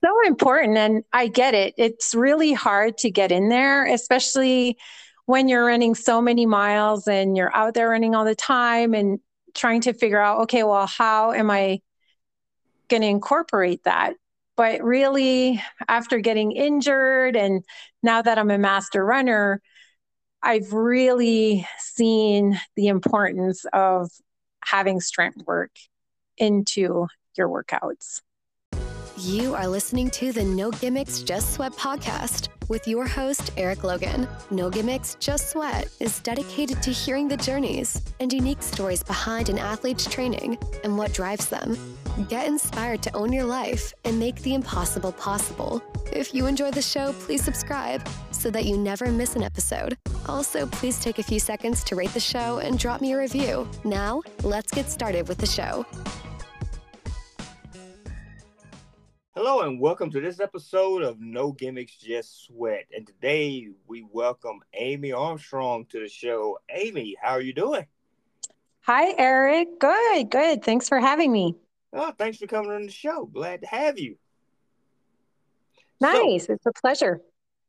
so important. And I get it. It's really hard to get in there, especially when you're running so many miles and you're out there running all the time and trying to figure out, okay, well, how am I going to incorporate that? But really, after getting injured and now that I'm a master runner, I've really seen the importance of having strength work into your workouts. You are listening to the No Gimmicks Just Sweat podcast with your host, Eric Logan. No Gimmicks Just Sweat is dedicated to hearing the journeys and unique stories behind an athlete's training and what drives them. Get inspired to own your life and make the impossible possible. If you enjoy the show, please subscribe so that you never miss an episode. Also, please take a few seconds to rate the show and drop me a review. Now, let's get started with the show. Hello and welcome to this episode of No Gimmicks Just Sweat. And today we welcome Amy Armstrong to the show. Amy, how are you doing? Hi, Eric. Good, good. Thanks for having me. Oh, thanks for coming on the show. Glad to have you. Nice. So, it's a pleasure.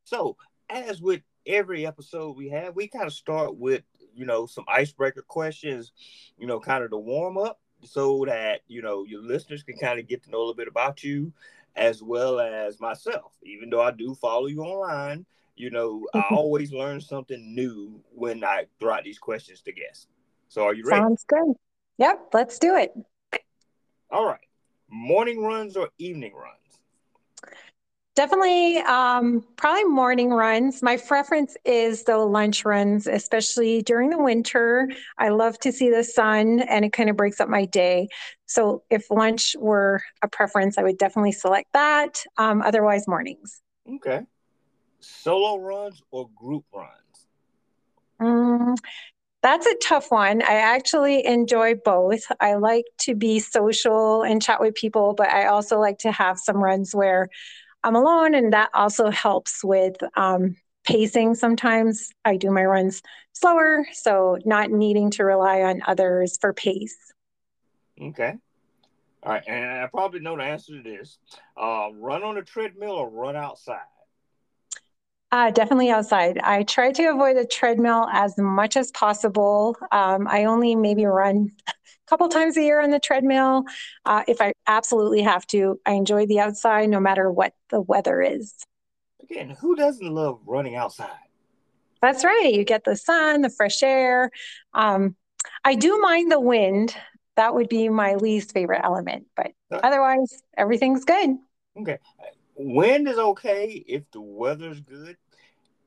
So, as with every episode we have, we kind of start with, you know, some icebreaker questions, you know, kind of the warm up so that, you know, your listeners can kind of get to know a little bit about you as well as myself. Even though I do follow you online, you know, I mm-hmm. always learn something new when I throw out these questions to guests. So are you ready? Sounds good. Yep, let's do it. All right. Morning runs or evening runs? Definitely, um, probably morning runs. My preference is the lunch runs, especially during the winter. I love to see the sun and it kind of breaks up my day. So, if lunch were a preference, I would definitely select that. Um, otherwise, mornings. Okay. Solo runs or group runs? Mm, that's a tough one. I actually enjoy both. I like to be social and chat with people, but I also like to have some runs where I'm alone, and that also helps with um, pacing. Sometimes I do my runs slower, so not needing to rely on others for pace. Okay. All right, and I probably know the answer to this. Uh, run on a treadmill or run outside? Uh, definitely outside. I try to avoid the treadmill as much as possible. Um, I only maybe run couple times a year on the treadmill uh, if I absolutely have to. I enjoy the outside no matter what the weather is. Again, who doesn't love running outside? That's right. You get the sun, the fresh air. Um, I do mind the wind. That would be my least favorite element, but uh, otherwise, everything's good. Okay. Wind is okay if the weather's good.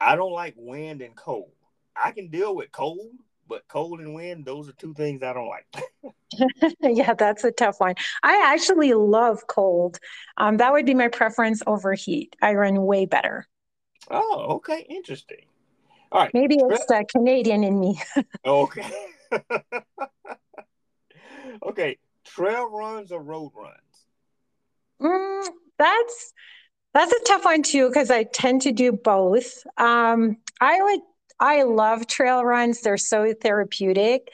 I don't like wind and cold. I can deal with cold, but cold and wind, those are two things I don't like. yeah, that's a tough one. I actually love cold. Um, that would be my preference over heat. I run way better. Oh, okay, interesting. All right, maybe it's the Canadian in me. okay. okay, trail runs or road runs? Mm, that's that's a tough one too because I tend to do both. Um, I would I love trail runs. They're so therapeutic.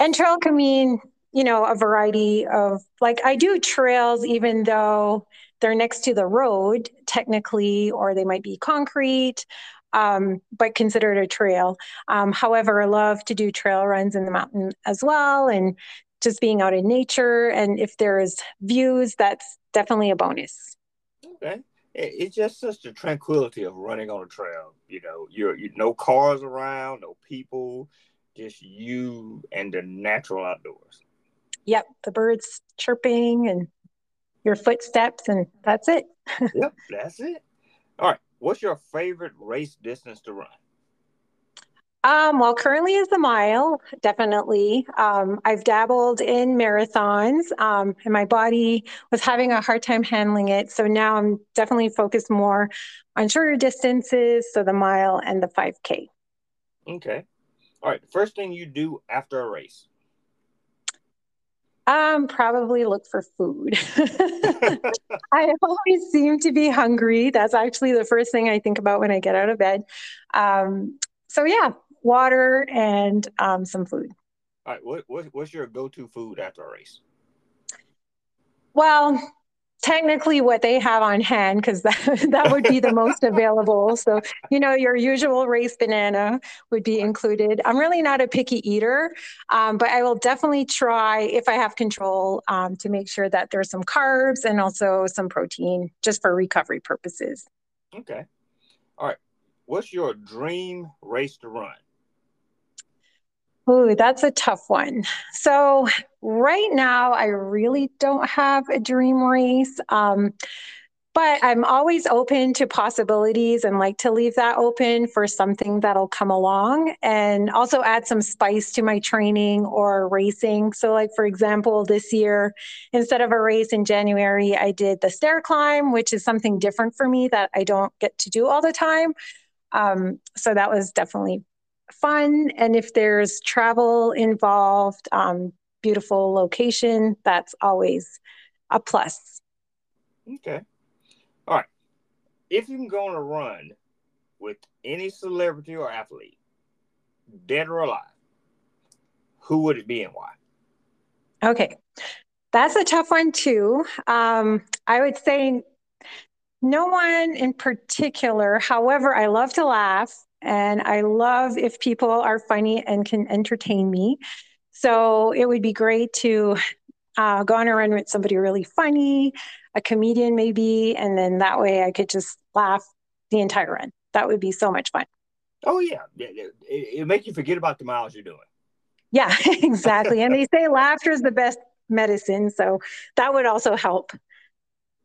And trail can mean, you know, a variety of like I do trails even though they're next to the road technically, or they might be concrete, um, but considered a trail. Um, however, I love to do trail runs in the mountain as well and just being out in nature. And if there's views, that's definitely a bonus. Okay it's just such a tranquility of running on a trail. You know, you're you no cars around, no people, just you and the natural outdoors. Yep, the birds chirping and your footsteps, and that's it. yep, that's it. All right, what's your favorite race distance to run? Um, well, currently is the mile, definitely. Um, I've dabbled in marathons, um, and my body was having a hard time handling it. So now I'm definitely focused more on shorter distances, so the mile and the 5K. Okay. All right. First thing you do after a race? Um, probably look for food. I always seem to be hungry. That's actually the first thing I think about when I get out of bed. Um, so yeah, water, and um, some food. All right. What, what, what's your go to food after a race? Well, technically what they have on hand because that, that would be the most available. So, you know, your usual race banana would be included. I'm really not a picky eater, um, but I will definitely try, if I have control, um, to make sure that there's some carbs and also some protein just for recovery purposes. Okay. All right. What's your dream race to run? Ooh, that's a tough one. So right now, I really don't have a dream race. Um, but I'm always open to possibilities and like to leave that open for something that'll come along and also add some spice to my training or racing. So, like, for example, this year, instead of a race in January, I did the stair climb, which is something different for me that I don't get to do all the time. Um, so, that was definitely fun. And if there's travel involved, um, beautiful location, that's always a plus. Okay. All right. If you can go on a run with any celebrity or athlete, dead or alive, who would it be and why? Okay. That's a tough one, too. Um, I would say no one in particular. However, I love to laugh. And I love if people are funny and can entertain me. So it would be great to uh, go on a run with somebody really funny, a comedian maybe, and then that way I could just laugh the entire run. That would be so much fun. Oh yeah, it, it, make you forget about the miles you're doing. Yeah, exactly. and they say laughter is the best medicine, so that would also help.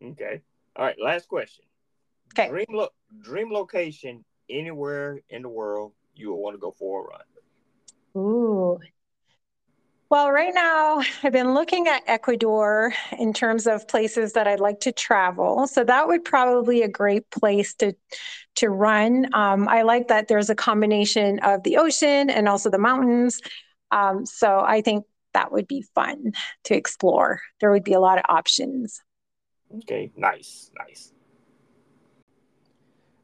Okay. All right. Last question. Okay. Dream lo- dream location anywhere in the world you would want to go for a run? Ooh. Well, right now I've been looking at Ecuador in terms of places that I'd like to travel. So that would probably a great place to to run. Um, I like that there's a combination of the ocean and also the mountains. Um, so I think that would be fun to explore. There would be a lot of options. Okay, nice, nice.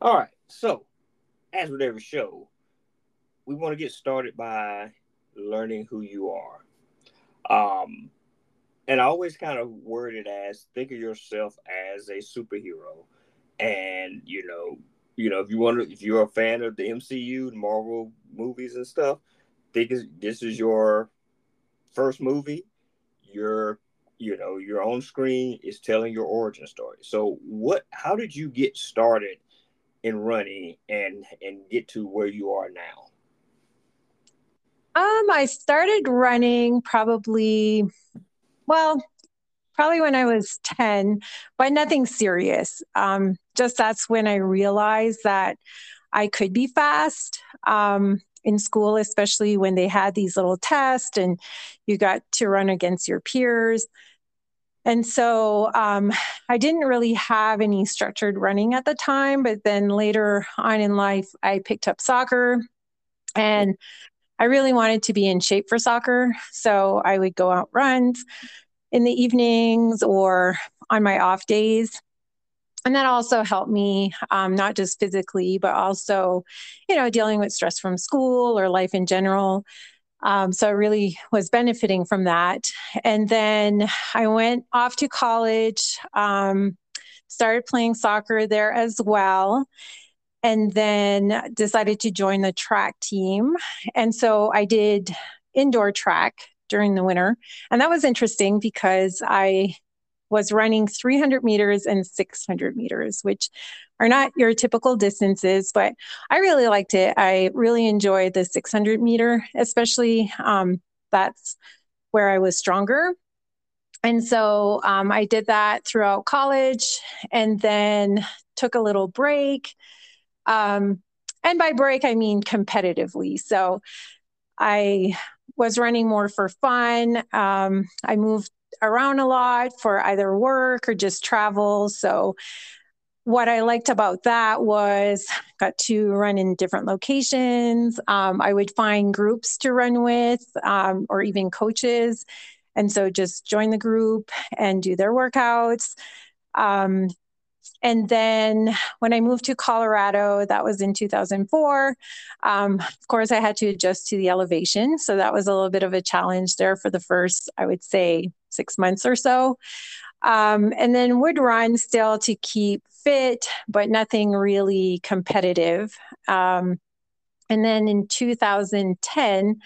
All right, so as with every show, we want to get started by learning who you are. Um, and I always kind of word it as think of yourself as a superhero. And you know, you know, if you want to, if you're a fan of the MCU, Marvel movies and stuff, think this is your first movie. Your, you know, your own screen is telling your origin story. So, what? How did you get started in running and and get to where you are now? Um, I started running probably, well, probably when I was 10, but nothing serious. Um, just that's when I realized that I could be fast. Um, in school, especially when they had these little tests and you got to run against your peers. And so um, I didn't really have any structured running at the time, but then later on in life, I picked up soccer and I really wanted to be in shape for soccer. So I would go out runs in the evenings or on my off days. And that also helped me, um, not just physically, but also, you know, dealing with stress from school or life in general. Um, so I really was benefiting from that. And then I went off to college, um, started playing soccer there as well, and then decided to join the track team. And so I did indoor track during the winter. And that was interesting because I was running 300 meters and 600 meters, which are not your typical distances, but I really liked it. I really enjoyed the 600 meter, especially um, that's where I was stronger. And so um, I did that throughout college and then took a little break. Um, and by break, I mean competitively. So I was running more for fun. Um, I moved around a lot for either work or just travel. So what I liked about that was got to run in different locations. Um, I would find groups to run with um, or even coaches. And so just join the group and do their workouts. Um, and then when I moved to Colorado, that was in 2004. Um, of course, I had to adjust to the elevation. So that was a little bit of a challenge there for the first, I would say, six months or so. Um, and then would run still to keep fit, but nothing really competitive. Um, and then in 2010,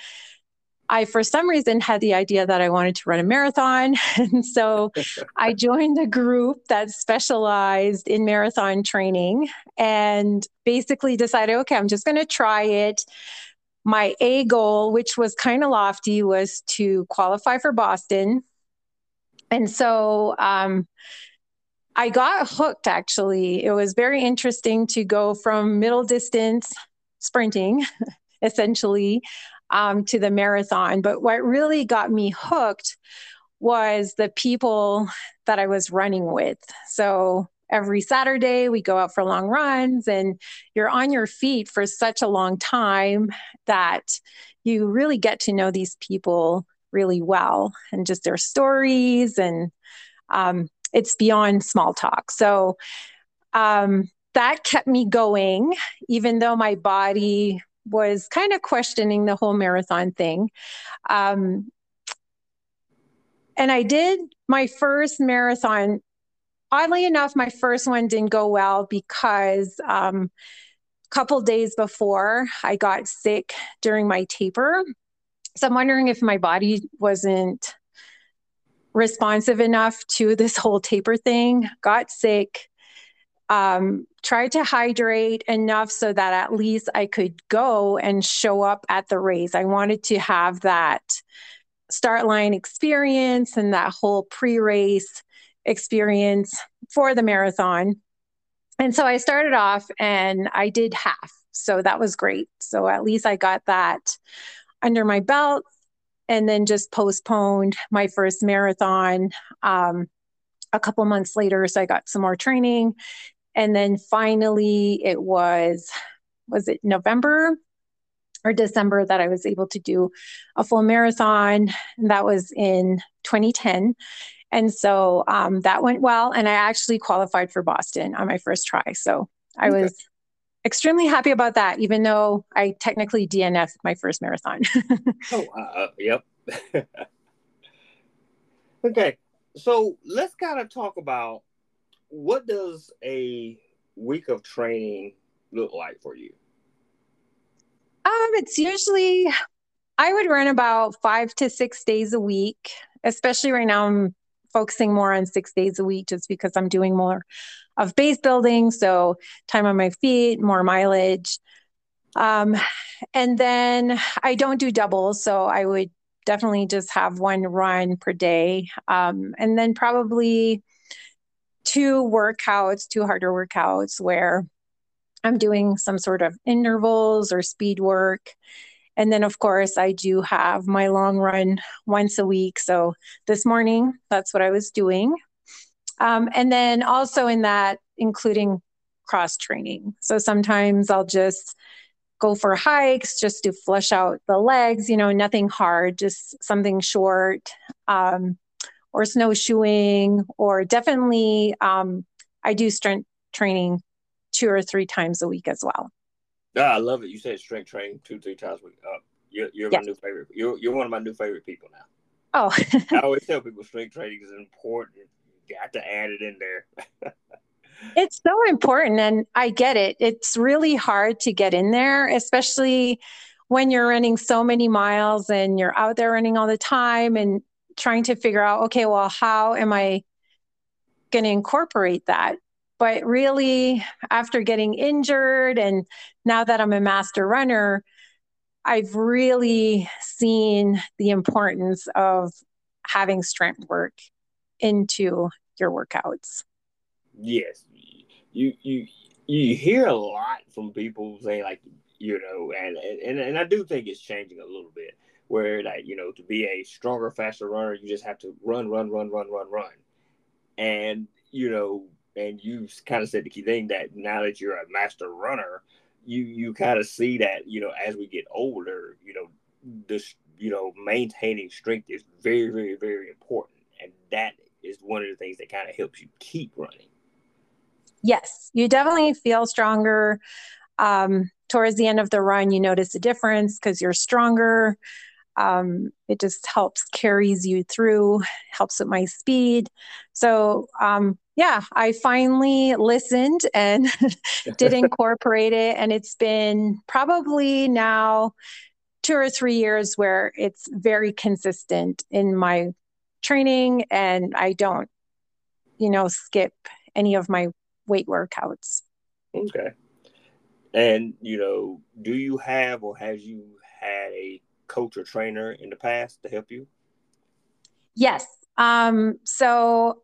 I, for some reason, had the idea that I wanted to run a marathon. And so I joined a group that specialized in marathon training and basically decided, okay, I'm just going to try it. My A goal, which was kind of lofty, was to qualify for Boston. And so um, I got hooked actually. It was very interesting to go from middle distance sprinting, essentially, um, to the marathon. But what really got me hooked was the people that I was running with. So every Saturday we go out for long runs and you're on your feet for such a long time that you really get to know these people really well and just their stories and um, it's beyond small talk. So um, that kept me going, even though my body was kind of questioning the whole marathon thing. Um, and I did my first marathon. Oddly enough, my first one didn't go well because um, a couple days before I got sick during my taper. So I'm wondering if my body wasn't responsive enough to this whole taper thing, got sick, um, tried to hydrate enough so that at least I could go and show up at the race. I wanted to have that start line experience and that whole pre race experience for the marathon. And so I started off and I did half. So that was great. So at least I got that under my belt and then just postponed my first marathon um, a couple months later. So I got some more training. And then finally it was was it november or december that i was able to do a full marathon? And that was in 2010 and so um, that went well. And i actually qualified for boston on my first try. So i okay. was extremely happy about that even though i technically dnf'd my first marathon oh uh, uh yep okay so let's kind of talk about what does a week of training look like for you? Um, it's usually I would run about five to six days a week. Especially right now, I'm focusing more on six days a week just because I'm doing more of base building. So time on my feet, more mileage. Um, and then I don't do doubles, so I would definitely just have one run per day. Um, and then probably two workouts, two harder workouts where I'm doing some sort of intervals or speed work. And then, of course, I do have my long run once a week. So this morning, that's what I was doing. Um, and then also in that, including cross training. So sometimes I'll just go for hikes just to flush out the legs, you know, nothing hard, just something short. Um, or snowshoeing, or definitely um, I do strength training two or three times a week as well. Yeah, I love it. You said strength training two, three times a week. Uh, you're, you're yes. my new favorite. You're, you're one of my new favorite people now. Oh, I always tell people strength training is important. Got to add it in there. it's so important, and I get it. It's really hard to get in there, especially when you're running so many miles and you're out there running all the time and trying to figure out, okay, well, how am I going to incorporate that? But really, after getting injured and now that I'm a master runner, I've really seen the importance of having strength work into your workouts. Yes. You you you hear a lot from people saying like you know and and, and I do think it's changing a little bit where like you know to be a stronger faster runner you just have to run run run run run run and you know and you kind of said the key thing that now that you're a master runner you you kind of see that you know as we get older you know this you know maintaining strength is very very very important and that is one of the things that kind of helps you keep running yes you definitely feel stronger um, towards the end of the run you notice a difference because you're stronger Um, it just helps carries you through, helps with my speed. So um, yeah, I finally listened and did incorporate it, and it's been probably now two or three years where it's very consistent in my training, and I don't, you know, skip any of my weight workouts. Okay. And you know, do you have or has you had a coach or trainer in the past to help you? Yes. Um, so,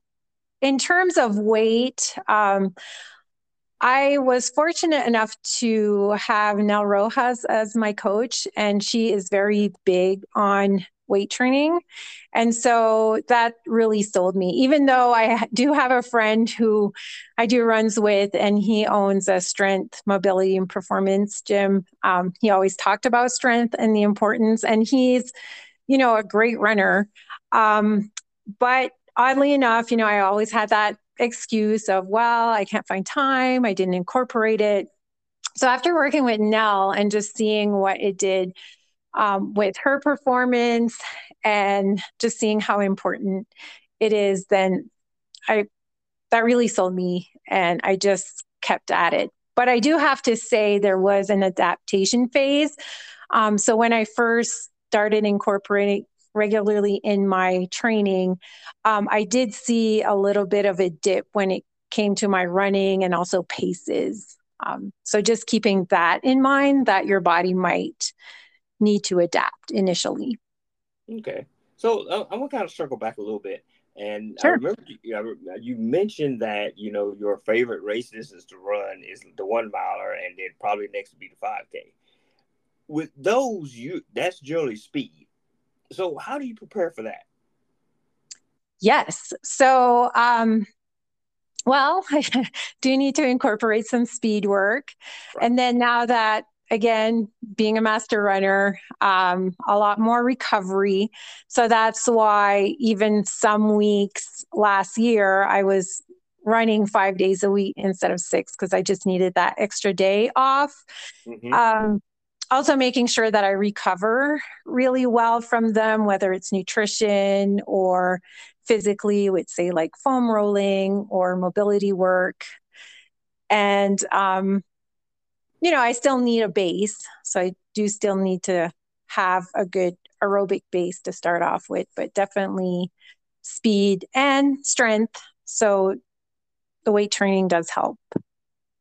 in terms of weight, um, I was fortunate enough to have Nell Rojas as my coach, and she is very big on weight training. And so that really sold me, even though I do have a friend who I do runs with, and he owns a strength, mobility, and performance gym. Um, he always talked about strength and the importance, and he's, you know, a great runner. Um, but oddly enough, you know, I always had that excuse of, well, I can't find time, I didn't incorporate it. So after working with Nell and just seeing what it did um, with her performance and just seeing how important it is, then I that really sold me and I just kept at it. But I do have to say there was an adaptation phase. Um, so when I first started incorporating regularly in my training, um, I did see a little bit of a dip when it came to my running and also paces. Um, so just keeping that in mind that your body might need to adapt initially. Okay. So uh, I'm gonna kind of circle back a little bit. And sure. I remember you, you, mentioned that you know your favorite race distance to run is the one miler, and then probably next to be the five k. With those, you that's generally speed. So how do you prepare for that? Yes. So, um, well, I do need to incorporate some speed work, right. and then now that again, being a master runner, um, a lot more recovery. So that's why even some weeks last year, I was running five days a week instead of six because I just needed that extra day off. Mm-hmm. Um, also, making sure that I recover really well from them, whether it's nutrition or physically, with say like foam rolling or mobility work. And um, you know, I still need a base. So I do still need to have a good aerobic base to start off with, but definitely speed and strength. So the weight training does help.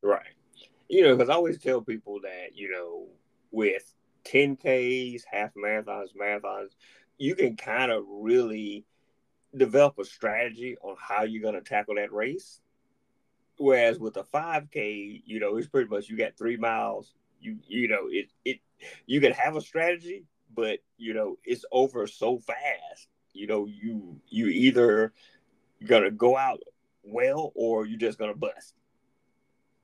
Right. You know, because I always tell people that, you know, with 10Ks, half marathons, marathons, you can kind of really develop a strategy on how you're going to tackle that race Whereas with a 5K, you know, it's pretty much you got three miles. You you know it it you can have a strategy, but you know it's over so fast. You know you you either gonna go out well or you're just gonna bust.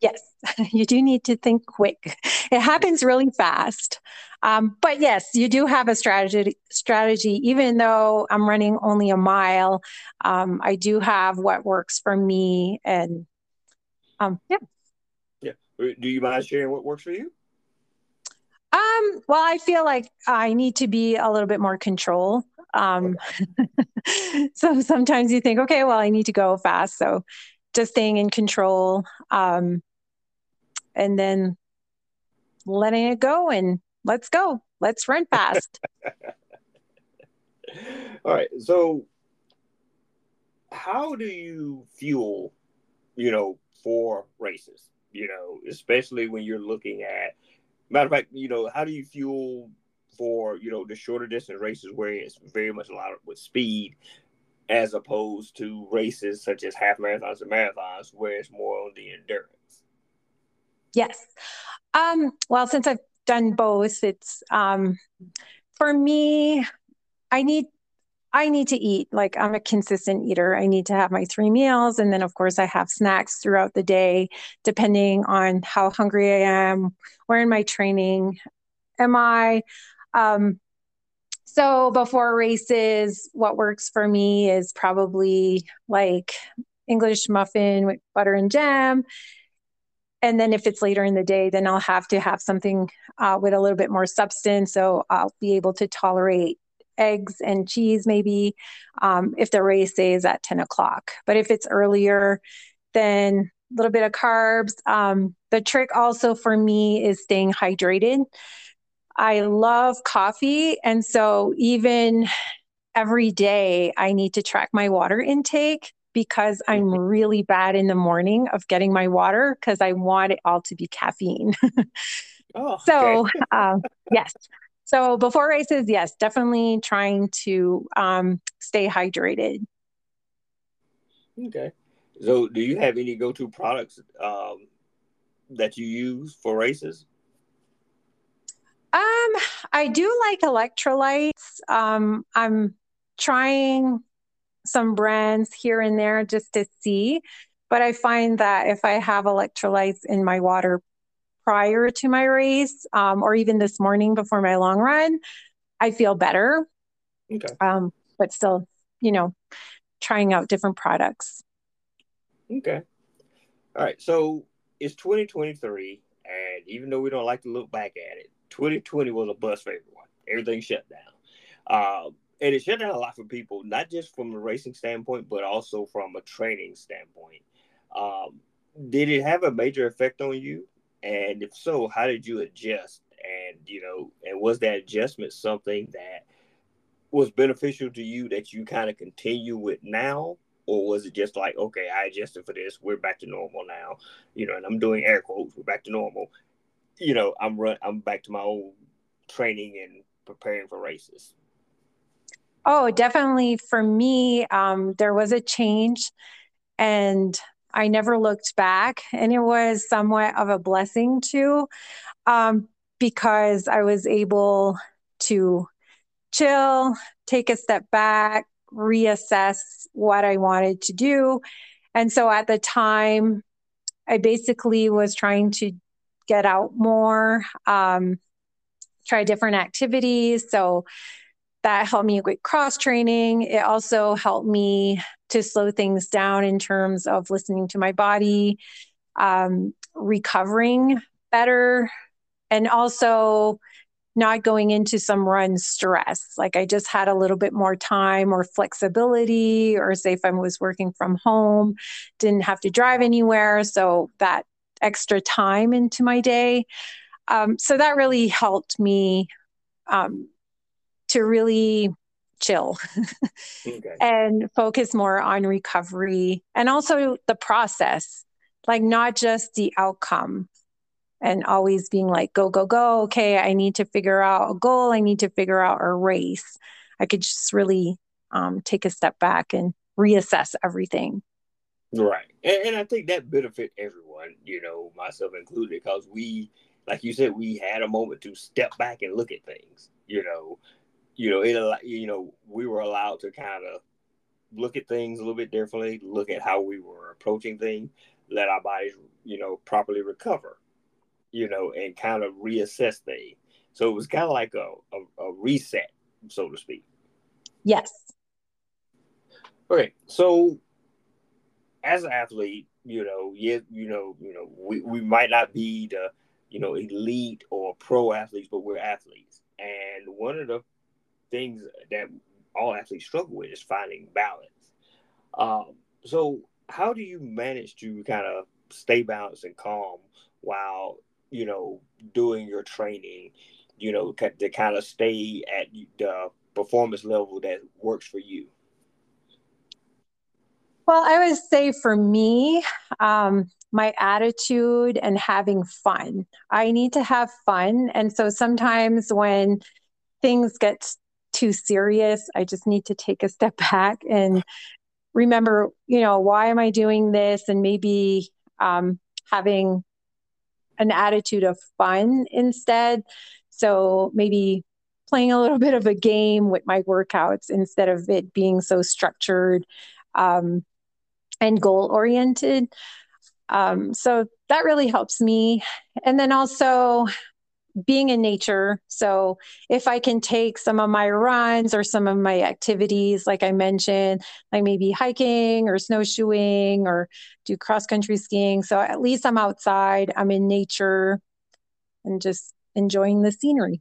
Yes, you do need to think quick. It happens really fast. Um, but yes, you do have a strategy. Strategy, even though I'm running only a mile, um, I do have what works for me, and um, yeah. Yeah. Do you mind sharing what works for you? Um, well, I feel like I need to be a little bit more control. Um, okay. so sometimes you think, okay, well, I need to go fast. So just staying in control. Um, and then letting it go and let's go. Let's run fast. All right. So how do you fuel, you know, for races, you know, especially when you're looking at, matter of fact, you know, how do you fuel for, you know, the shorter distance races where it's very much a lot with speed as opposed to races such as half marathons and marathons where it's more on the endurance? Yes. Um, well, since I've done both, it's um, for me, I need I need to eat. Like I'm a consistent eater. I need to have my three meals. And then, of course, I have snacks throughout the day, depending on how hungry I am, where in my training am I. Um, so before races, what works for me is probably like English muffin with butter and jam. and then if it's later in the day, then I'll have to have something uh, with a little bit more substance. So I'll be able to tolerate eggs and cheese maybe um, if the race day is at 10 o'clock. But if it's earlier, then a little bit of carbs. Um, the trick also for me is staying hydrated. I love coffee. And so even every day, I need to track my water intake because I'm mm-hmm. really bad in the morning of getting my water because I want it all to be caffeine. oh, so, okay. um, yes. So before races, yes, definitely trying to um, stay hydrated. Okay. So, do you have any go-to products um, that you use for races? Um, I do like electrolytes. Um, I'm trying some brands here and there just to see, but I find that if I have electrolytes in my water prior to my race, um, or even this morning before my long run, I feel better. Okay. Um, but still, you know, trying out different products. Okay. All right. So it's 2023, and even though we don't like to look back at it, 2020 was a bust for everyone. Everything shut down. Um, and it shut down a lot for people, not just from a racing standpoint, but also from a training standpoint. Um, did it have a major effect on you? And if so, how did you adjust? And you know, and was that adjustment something that was beneficial to you that you kind of continue with now? Or was it just like, okay, I adjusted for this, we're back to normal now, you know, and I'm doing air quotes, we're back to normal you know, I'm run, I'm back to my old training and preparing for races. Oh, definitely. For me, um, there was a change, and I never looked back, and it was somewhat of a blessing too, um, because I was able to chill, take a step back, reassess what I wanted to do. And so at the time, I basically was trying to get out more, um, try different activities. So that helped me with cross training. It also helped me to slow things down in terms of listening to my body, um, recovering better, and also not going into some run stress. Like I just had a little bit more time or flexibility, or say if I was working from home, didn't have to drive anywhere. So that extra time into my day. Um, so that really helped me um, to really chill okay. and focus more on recovery and also the process, like not just the outcome and always being like, go, go, go. Okay, I need to figure out a goal. I need to figure out a race. I could just really um, take a step back and reassess everything. Right. And, and I think that benefit everyone, you know, myself included, because we, like you said, we had a moment to step back and look at things, you know, you know, it, you know, we were allowed to kind of look at things a little bit differently, look at how we were approaching things, let our bodies, you know, properly recover, you know, and kind of reassess things. So it was kind of like a, a, a reset, so to speak. Yes. Okay. So as an athlete, you know, yeah, you know, you know, we, we might not be the, you know, elite or pro athletes, but we're athletes. And one of the things that all athletes struggle with is finding balance. Um, so how do you manage to kind of stay balanced and calm while, you know, doing your training, you know, to kind of stay at the performance level that works for you? Well, I would say for me, um, my attitude and having fun. I need to have fun. And so sometimes when things get too serious, I just need to take a step back and remember, you know, why am I doing this? And maybe um, having an attitude of fun instead. So maybe playing a little bit of a game with my workouts instead of it being so structured. Um, and goal oriented. Um, so that really helps me. And then also being in nature. So if I can take some of my runs or some of my activities, like I mentioned, like maybe hiking or snowshoeing or do cross country skiing. So at least I'm outside, I'm in nature and just enjoying the scenery.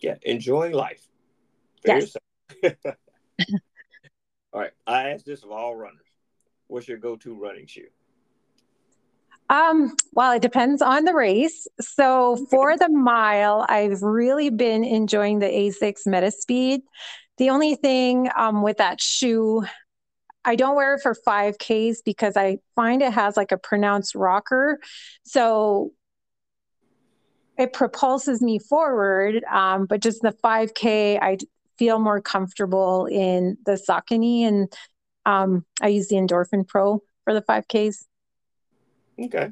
Yeah, enjoying life. Yes. all right. I ask this of all runners. What's your go-to running shoe? Um, well, it depends on the race. So for the mile, I've really been enjoying the Asics Metaspeed. The only thing um, with that shoe, I don't wear it for 5Ks because I find it has like a pronounced rocker. So it propulses me forward. Um, but just the 5K, I feel more comfortable in the Saucony and um, I use the Endorphin Pro for the 5Ks. Okay.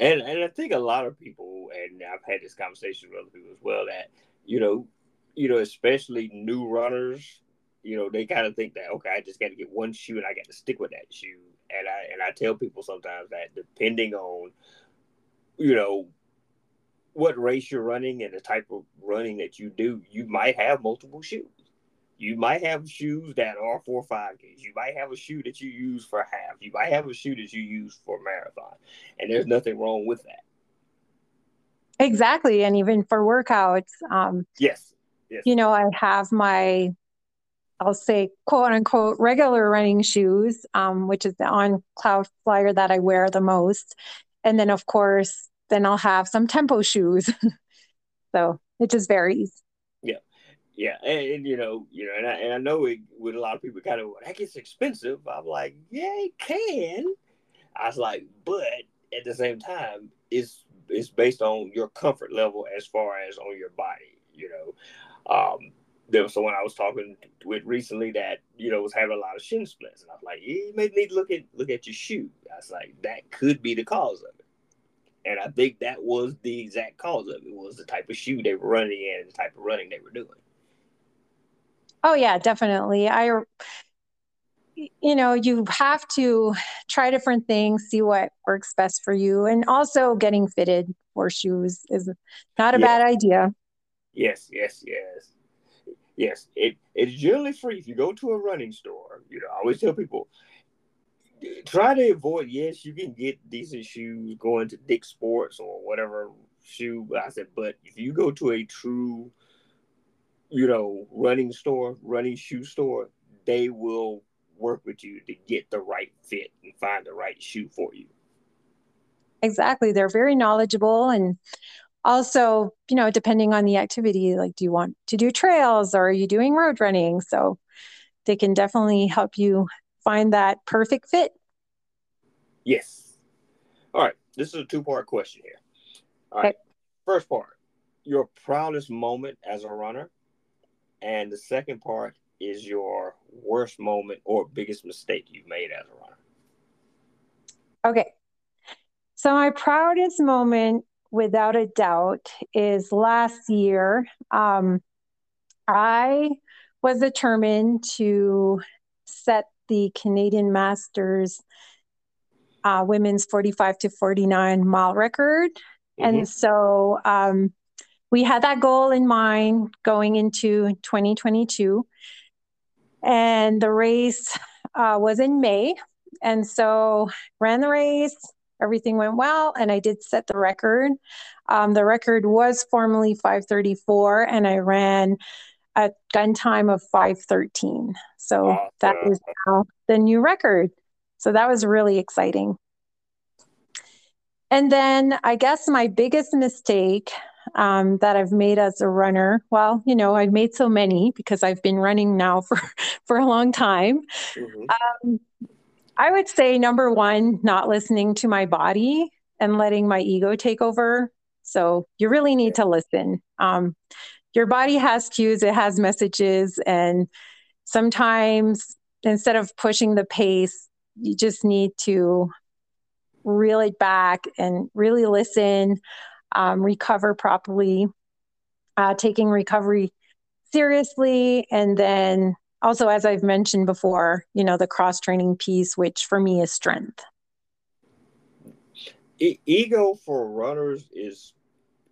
And and I think a lot of people, and I've had this conversation with other people as well, that you know, you know, especially new runners, you know, they kind of think that okay, I just got to get one shoe and I got to stick with that shoe. And I and I tell people sometimes that depending on, you know, what race you're running and the type of running that you do, you might have multiple shoes. You might have shoes that are for 5Ks. You might have a shoe that you use for half. You might have a shoe that you use for marathon. And there's nothing wrong with that. Exactly. And even for workouts. Um, yes. yes. You know, I have my, I'll say, quote unquote, regular running shoes, um, which is the on cloud flyer that I wear the most. And then, of course, then I'll have some tempo shoes. so it just varies. Yeah, and, and, you know, you know, and I, and I know it, with a lot of people, kind of that gets expensive. I'm like, yeah, it can. I was like, but at the same time, it's it's based on your comfort level as far as on your body. You know, um, there was someone I was talking with recently that you know was having a lot of shin splints, and I was like, you may need to look at look at your shoe. I was like, that could be the cause of it. And I think that was the exact cause of it It was the type of shoe they were running in and the type of running they were doing. Oh yeah, definitely. I you know, you have to try different things, see what works best for you. And also getting fitted for shoes is not a yes. bad idea. Yes, yes, yes. Yes, it it's generally free if you go to a running store. You know, I always tell people try to avoid. Yes, you can get decent shoes going to Dick Sports or whatever shoe. I said, but if you go to a true you know, running store, running shoe store, they will work with you to get the right fit and find the right shoe for you. Exactly. They're very knowledgeable and also, you know, depending on the activity, like do you want to do trails or are you doing road running? So they can definitely help you find that perfect fit. Yes. All right. This is a two part question here. All right. Okay. First part your proudest moment as a runner and the second part is your worst moment or biggest mistake you've made as a runner. Okay. So, my proudest moment, without a doubt, is last year. Um, I was determined to set the Canadian Masters uh, women's 45 to 49 mile record. Mm-hmm. And so um, we had that goal in mind going into 2022. And the race uh, was in May. And so ran the race, everything went well, and I did set the record. Um, the record was formally 534, and I ran a gun time of 513. So awesome. that is now the new record. So that was really exciting. And then I guess my biggest mistake um, that I've made as a runner. Well, you know, I've made so many because I've been running now for for a long time. Mm-hmm. Um, I would say number one, not listening to my body and letting my ego take over. So you really need to listen. Um, your body has cues, it has messages, and sometimes instead of pushing the pace, you just need to reel it back and really listen um, recover properly, uh, taking recovery seriously, and then also, as I've mentioned before, you know, the cross training piece, which for me is strength. E- ego for runners is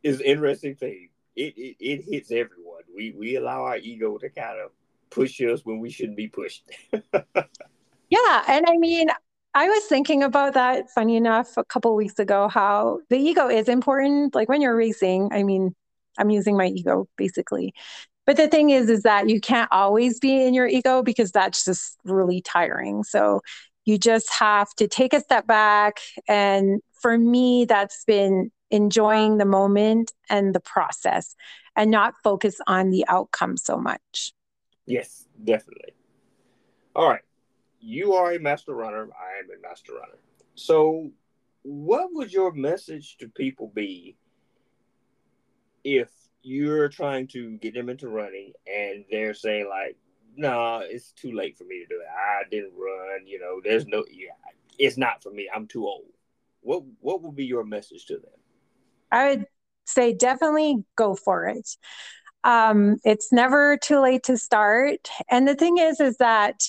is interesting thing. It, it it hits everyone. We we allow our ego to kind of push us when we shouldn't be pushed. yeah, and I mean, I was thinking about that. Funny enough, a couple weeks ago, how the ego is important. Like when you're racing, I mean, I'm using my ego basically. But the thing is, is that you can't always be in your ego because that's just really tiring. So you just have to take a step back. And for me, that's been enjoying the moment and the process and not focus on the outcome so much. Yes, definitely. All right. You are a master runner. I am a master runner. So, what would your message to people be if you're trying to get them into running and they're saying, like, no, nah, it's too late for me to do it. I didn't run. You know, there's no, yeah, it's not for me. I'm too old. What What would be your message to them? I would say definitely go for it. Um, it's never too late to start. And the thing is, is that,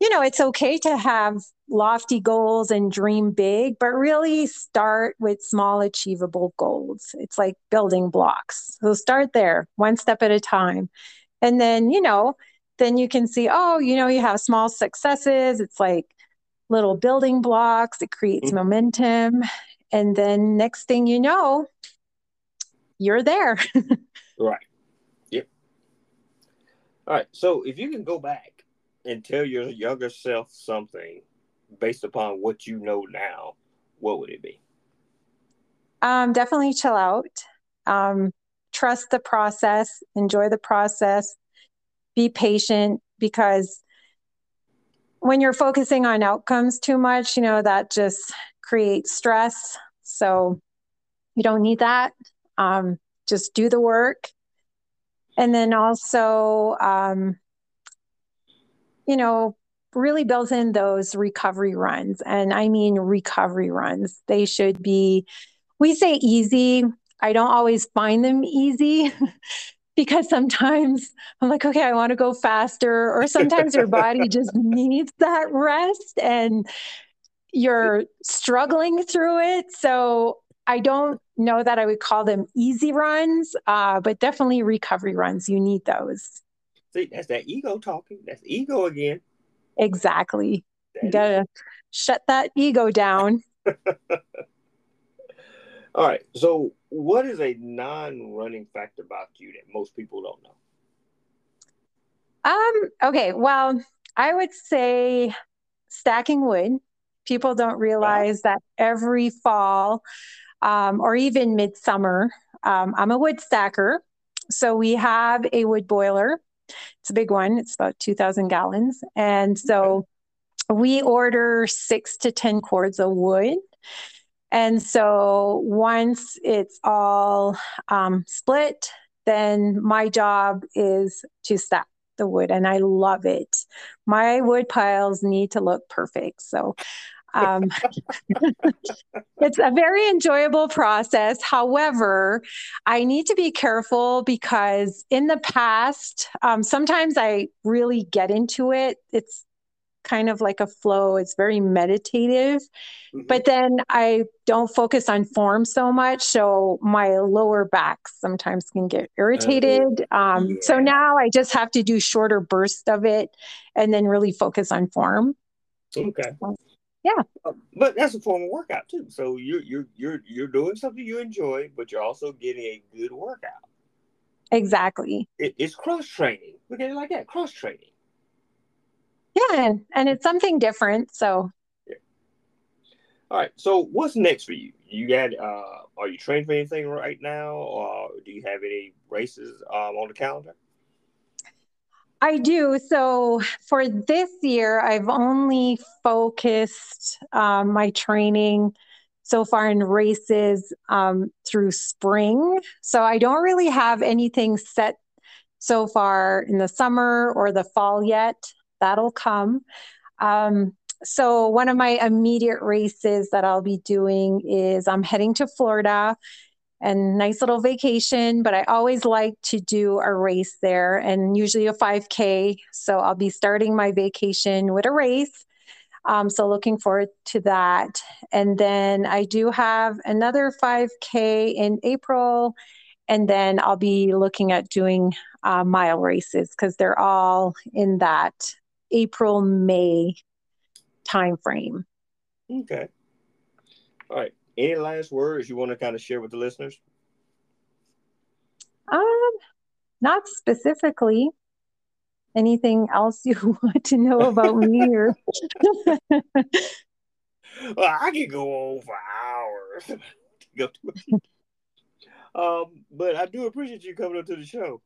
you know, it's okay to have lofty goals and dream big, but really start with small, achievable goals. It's like building blocks. So start there, one step at a time. And then, you know, then you can see, oh, you know, you have small successes. It's like little building blocks, it creates mm-hmm. momentum. And then next thing you know, you're there. right. Yep. All right. So if you can go back and tell your younger self something based upon what you know now, what would it be? Um, definitely chill out. Um, trust the process, enjoy the process, be patient because when you're focusing on outcomes too much, you know, that just creates stress. So you don't need that um, just do the work. And then also, um, you know, really builds in those recovery runs. And I mean recovery runs. They should be, we say easy. I don't always find them easy because sometimes I'm like, okay, I want to go faster. Or sometimes your body just needs that rest and you're struggling through it. So I don't know that I would call them easy runs, uh, but definitely recovery runs. You need those. See, that's that ego talking. That's ego again. Exactly. That you gotta is. shut that ego down. All right. So, what is a non-running fact about you that most people don't know? Um. Okay. Well, I would say stacking wood. People don't realize that every fall um, or even midsummer. Um, I'm a wood stacker. So we have a wood boiler. It's a big one, it's about 2,000 gallons. And so we order six to 10 cords of wood. And so once it's all um, split, then my job is to stack the wood and I love it. My wood piles need to look perfect. So um, it's a very enjoyable process. However, I need to be careful because in the past, um, sometimes I really get into it. It's kind of like a flow, it's very meditative. Mm-hmm. But then I don't focus on form so much. So my lower back sometimes can get irritated. Uh, um, yeah. So now I just have to do shorter bursts of it and then really focus on form. Okay yeah. Um, but that's a form of workout too. So you're you're you're you're doing something you enjoy but you're also getting a good workout. Exactly. It, it's cross training. Look at it like that cross training. Yeah and, and it's something different so. Yeah. all right so what's next for you? You got uh are you training for anything right now or do you have any races um, on the calendar I do. So for this year, I've only focused um, my training so far in races um, through spring. So I don't really have anything set so far in the summer or the fall yet. That'll come. Um, so one of my immediate races that I'll be doing is I'm heading to Florida and nice little vacation, but I always like to do a race there and usually a 5K. So I'll be starting my vacation with a race. Um, so looking forward to that. And then I do have another 5K in April. And then I'll be looking at doing uh, mile races because they're all in that April, May time frame. Okay. All right. Any last words you want to kind of share with the listeners? Um, not specifically. Anything else you want to know about me or well, I can go on for hours. um, but I do appreciate you coming up to the show.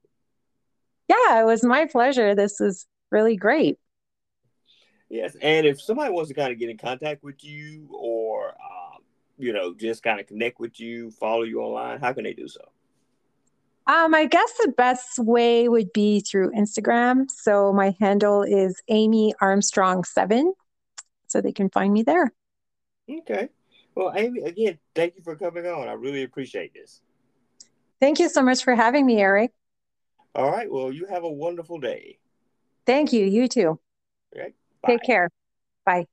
Yeah, it was my pleasure. This was really great. Yes, and if somebody wants to kind of get in contact with you, or you know, just kind of connect with you, follow you online, how can they do so? Um, I guess the best way would be through Instagram. So my handle is Amy Armstrong seven, so they can find me there. Okay. Well, Amy, again, thank you for coming on. I really appreciate this. Thank you so much for having me, Eric. All right. Well, you have a wonderful day. Thank you. You too. Okay. Take care. Bye.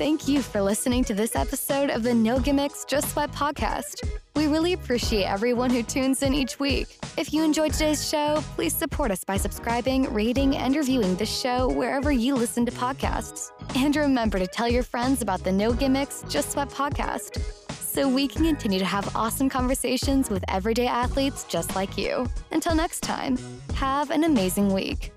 Thank you for listening to this episode of the No Gimmicks Just Sweat podcast. We really appreciate everyone who tunes in each week. If you enjoyed today's show, please support us by subscribing, rating, and reviewing the show wherever you listen to podcasts. And remember to tell your friends about the No Gimmicks Just Sweat podcast so we can continue to have awesome conversations with everyday athletes just like you. Until next time, have an amazing week.